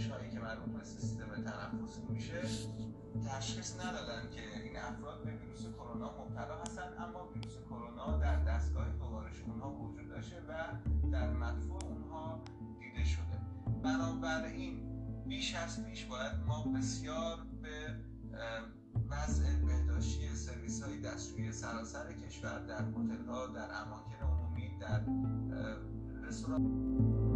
چالش هایی که مربوط به سیستم تنفسی میشه تشخیص ندادن که این افراد به ویروس کرونا مبتلا هستن، اما ویروس کرونا در دستگاه گوارش اونها وجود داشته و در مدفوع اونها دیده شده. بنابراین بیش از پیش باید ما بسیار به وضع بهداشتی سرویس های دستوری سراسر کشور در هتل ها در اماکن عمومی در رستوران